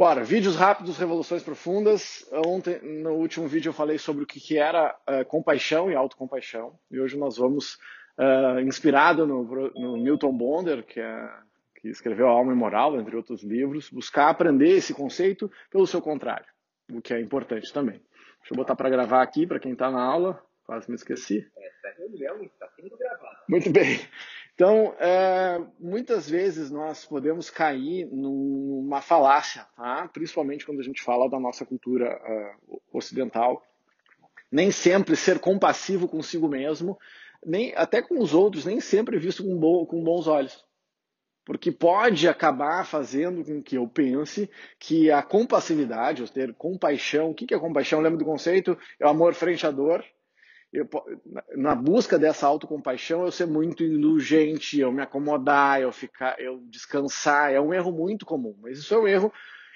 Bora, vídeos rápidos, revoluções profundas. Ontem, no último vídeo, eu falei sobre o que, era uh, compaixão e autocompaixão. E hoje nós vamos, uh, inspirado no, no, Milton Bonder, que, é, que escreveu A Alma e Moral, entre outros livros, buscar aprender esse conceito pelo seu contrário, o que é importante também. Deixa eu botar para gravar aqui, para quem está na aula. Quase me esqueci. Essa reunião está sendo gravada. Muito bem. Então, é, muitas vezes nós podemos cair numa falácia, tá? principalmente quando a gente fala da nossa cultura uh, ocidental. Nem sempre ser compassivo consigo mesmo, nem até com os outros, nem sempre visto com, bo com bons olhos. Porque pode acabar fazendo com que eu pense que a compassividade, ou ter compaixão, o que é compaixão? Lembra do conceito? É o amor frente à dor eu, na busca dessa autocompaixão, eu ser muito indulgente, eu me acomodar, eu ficar, eu descansar, é um erro muito comum. Mas isso é um erro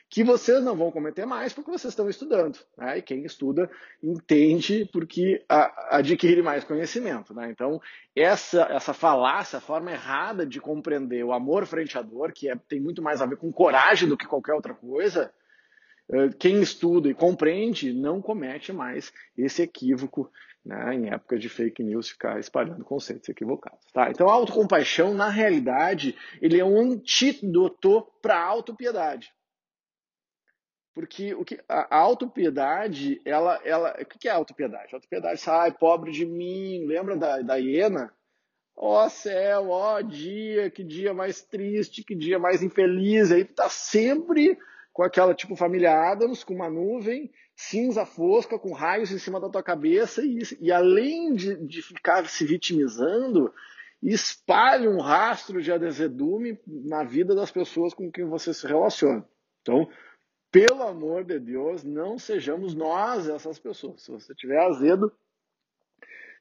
que vocês não vão cometer mais porque vocês estão estudando. Né? E quem estuda entende porque a, adquire mais conhecimento. Né? Então, essa, essa falácia, a forma errada de compreender o amor frente à dor, que é, tem muito mais a ver com coragem do que qualquer outra coisa, eh, quem estuda e compreende não comete mais esse equívoco né, em época de fake news, ficar espalhando conceitos equivocados. Tá? Então, a autocompaixão, na realidade, ele é um antídoto para a autopiedade. Porque o que, a, autopiedade, ela, ela, o que é autopiedade? A autopiedade, sai, pobre de mim, lembra da, da hiena? Ó oh, céu, ó oh, dia, que dia mais triste, que dia mais infeliz. Aí tu tá sempre com aquela tipo família Adams, com uma nuvem cinza fosca, com raios em cima da tua cabeça, e, e além de, de ficar se vitimizando, espalha um rastro de azedume na vida das pessoas com quem você se relaciona. Então, pelo amor de Deus, não sejamos nós essas pessoas. Se você tiver azedo,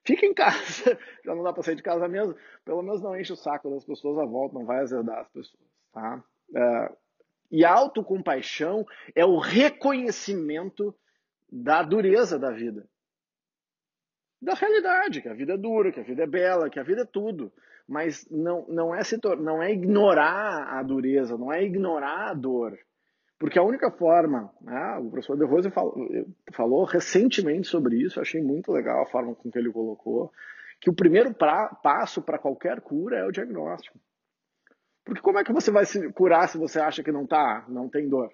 fica em casa. Já não dá para sair de casa mesmo. Pelo menos não enche o saco das pessoas à volta, não vai azedar as pessoas. Tá? É, e a autocompaixão é o reconhecimento da dureza da vida. Da realidade, que a vida é dura, que a vida é bela, que a vida é tudo. Mas não, não, é, se não é ignorar a dureza, não é ignorar a dor. Porque a única forma, né, o professor De Rose falou, falou recentemente sobre isso, achei muito legal a forma com que ele colocou, que o primeiro pra, passo para qualquer cura é o diagnóstico. Porque como é que você vai se curar se você acha que não tá, não tem dor?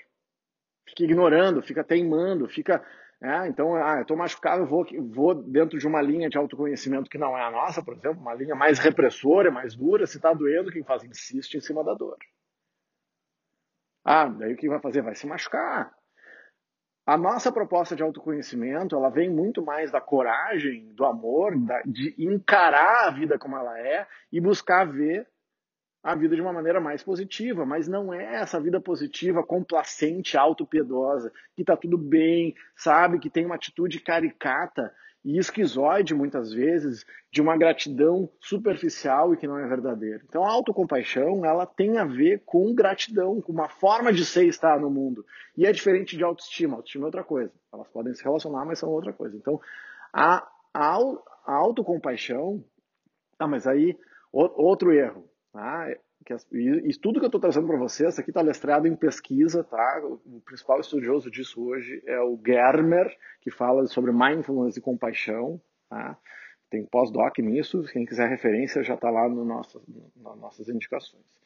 Fica ignorando, fica teimando, fica. É, então, ah, eu estou machucado, eu vou, vou dentro de uma linha de autoconhecimento que não é a nossa, por exemplo, uma linha mais repressora, mais dura. Se está doendo, quem faz? Insiste em cima da dor. Ah, daí o que vai fazer? Vai se machucar. A nossa proposta de autoconhecimento, ela vem muito mais da coragem, do amor, da, de encarar a vida como ela é e buscar ver a vida de uma maneira mais positiva, mas não é essa vida positiva complacente, autopiedosa, que está tudo bem, sabe, que tem uma atitude caricata e esquizoide muitas vezes, de uma gratidão superficial e que não é verdadeira. Então a autocompaixão, ela tem a ver com gratidão, com uma forma de ser e estar no mundo. E é diferente de autoestima. Autoestima é outra coisa. Elas podem se relacionar, mas são outra coisa. Então a, a, a autocompaixão, ah, mas aí outro erro Tá? Que as, e, tudo que eu estou trazendo para vocês aqui está lestrado em pesquisa. Tá? O, o, principal estudioso disso hoje é o Germer, que fala sobre mindfulness e compaixão. Tá? Tem pós-doc nisso. Quem quiser referência já está lá no nosso, nas nossas indicações.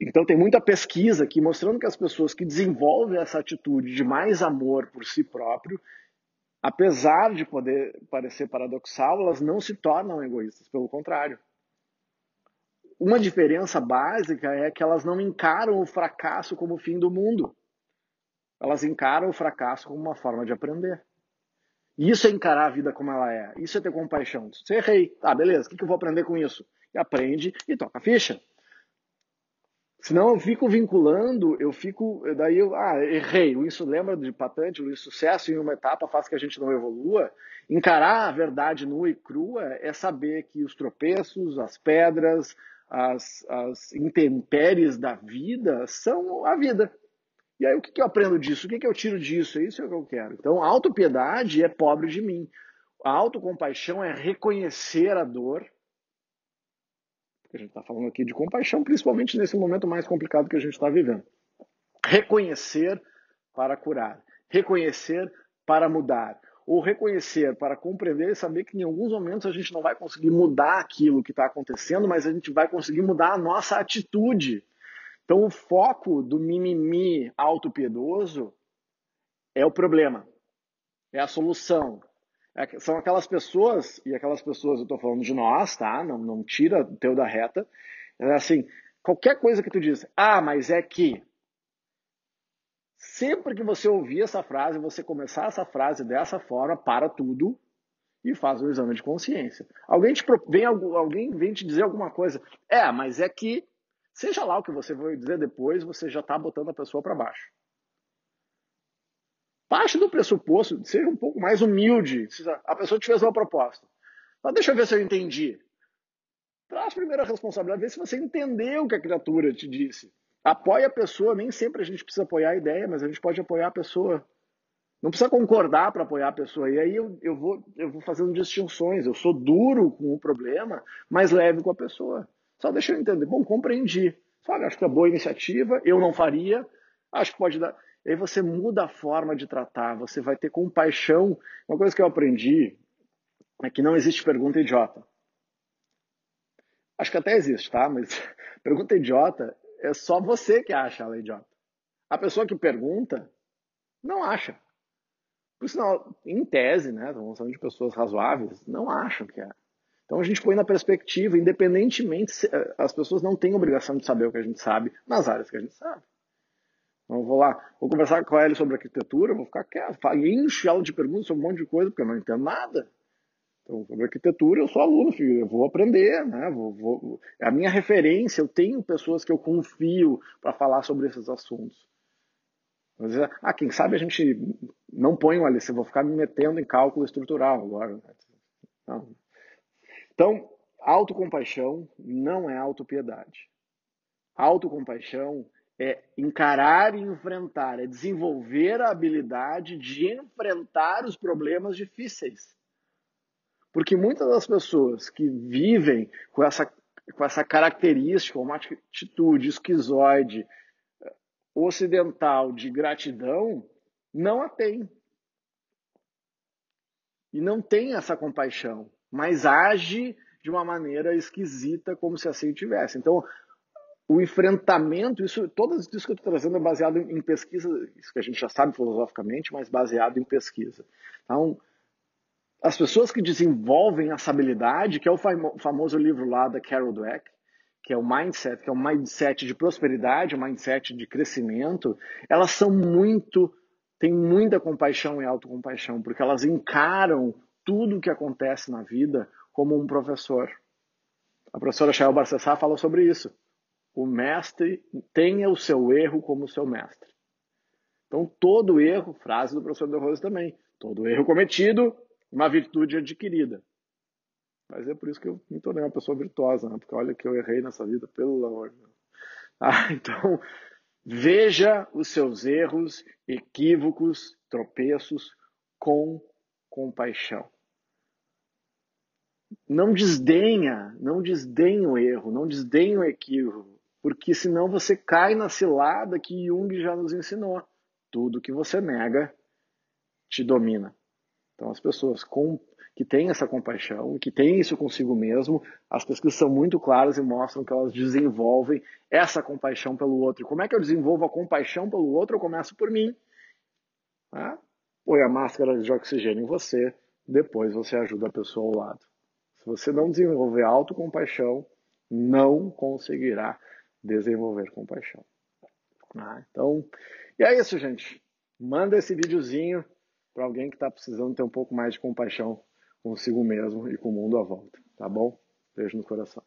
Então tem muita pesquisa aqui mostrando que as pessoas que desenvolvem essa atitude de mais amor por si próprio, apesar de poder parecer paradoxal, elas não se tornam egoístas, pelo contrário. Uma diferença básica é que elas não encaram o fracasso como o fim do mundo. Elas encaram o fracasso como uma forma de aprender. Isso é encarar a vida como ela é. Isso é ter compaixão. Você errei. Tá, beleza. O que eu vou aprender com isso? E aprende e toca a ficha. Senão eu fico vinculando, eu fico. Daí eu. Ah, errei. Isso lembra de patente, o insucesso em uma etapa faz que a gente não evolua. Encarar a verdade nua e crua é saber que os tropeços, as pedras, as, as intempéries da vida são a vida. E aí o que, que eu aprendo disso? O que, que eu tiro disso? É isso que eu quero. Então, a autopiedade é pobre de mim. A autocompaixão é reconhecer a dor. A gente está falando aqui de compaixão, principalmente nesse momento mais complicado que a gente está vivendo. Reconhecer para curar, reconhecer para mudar, ou reconhecer para compreender e saber que em alguns momentos a gente não vai conseguir mudar aquilo que está acontecendo, mas a gente vai conseguir mudar a nossa atitude. Então, o foco do mimimi autopiedoso é o problema, é a solução. É, são aquelas pessoas, e aquelas pessoas, eu estou falando de nós, tá? Não, não tira o teu da reta. É assim, qualquer coisa que tu diz, ah, mas é que. Sempre que você ouvir essa frase, você começar essa frase dessa forma, para tudo e faz um exame de consciência. Alguém, te, vem, alguém vem te dizer alguma coisa, é, mas é que, seja lá o que você vai dizer depois, você já está botando a pessoa para baixo. Parte do pressuposto, seja um pouco mais humilde. A pessoa te fez uma proposta. Mas deixa eu ver se eu entendi. Traz primeiro a responsabilidade, vê se você entendeu o que a criatura te disse. Apoia a pessoa, nem sempre a gente precisa apoiar a ideia, mas a gente pode apoiar a pessoa. Não precisa concordar para apoiar a pessoa. E aí eu, eu, vou, eu vou fazendo distinções. Eu sou duro com o problema, mas leve com a pessoa. Só deixa eu entender. Bom, compreendi. Sabe, acho que é boa iniciativa, eu não faria. Acho que pode dar. E aí você muda a forma de tratar, você vai ter compaixão. Uma coisa que eu aprendi é que não existe pergunta idiota. Acho que até existe, tá? Mas pergunta idiota é só você que acha ela idiota. A pessoa que pergunta não acha. Por sinal, em tese, né? Estamos falando de pessoas razoáveis, não acham que é. Então a gente põe na perspectiva, independentemente, eh, as pessoas não têm obrigação de saber o que a gente sabe nas áreas que a gente sabe. Então, eu vou lá, vou conversar com ela sobre arquitetura, vou ficar quieto, encho ela de perguntas sobre um monte de coisa, porque eu não entendo nada. Então, sobre arquitetura, eu sou aluno, filho, eu vou aprender, né? Vou, vou, é a minha referência, eu tenho pessoas que eu confio para falar sobre esses assuntos. Mas, ah, quem sabe a gente não põe um alicerce, vou ficar me metendo em cálculo estrutural agora. Né? Então, autocompaixão não é autopiedade. Autocompaixão é encarar e enfrentar, é desenvolver a habilidade de enfrentar os problemas difíceis. Porque muitas das pessoas que vivem com essa, com essa característica, uma atitude esquizoide, ocidental de gratidão, não a têm. E não tem essa compaixão, mas age de uma maneira esquisita, como se assim tivesse. Então, o enfrentamento, isso, todo isso que eu estou trazendo é baseado em pesquisa, isso que a gente já sabe filosoficamente, mas baseado em pesquisa. Então, as pessoas que desenvolvem essa habilidade, que é o famoso livro lá da Carol Dweck, que é o mindset, que é um mindset de prosperidade, um mindset de crescimento, elas são muito, têm muita compaixão e autocompaixão, porque elas encaram tudo o que acontece na vida como um professor. A professora Shael Barcessá fala sobre isso o mestre tenha o seu erro como seu mestre. Então, todo erro, frase do professor De Rose também, todo erro cometido, uma virtude adquirida. Mas é por isso que eu me tornei uma pessoa virtuosa, né? porque olha que eu errei nessa vida, pelo amor de Deus. Ah, então, veja os seus erros, equívocos, tropeços com compaixão não desdenha, não desdenha o erro, não desdenha o equívoco, porque senão você cai na cilada que Jung já nos ensinou. Tudo que você nega te domina. Então, as pessoas com, que têm essa compaixão, que têm isso consigo mesmo, as pesquisas são muito claras e mostram que elas desenvolvem essa compaixão pelo outro. Como é que eu desenvolvo a compaixão pelo outro? Eu começo por mim. Né? Põe a máscara de oxigênio em você, depois você ajuda a pessoa ao lado. Se você não desenvolver autocompaixão, não conseguirá desenvolver compaixão. Ah, então, e é isso, gente. Manda esse videozinho para alguém que está precisando ter um pouco mais de compaixão consigo mesmo e com o mundo à volta, tá bom? Beijo no coração.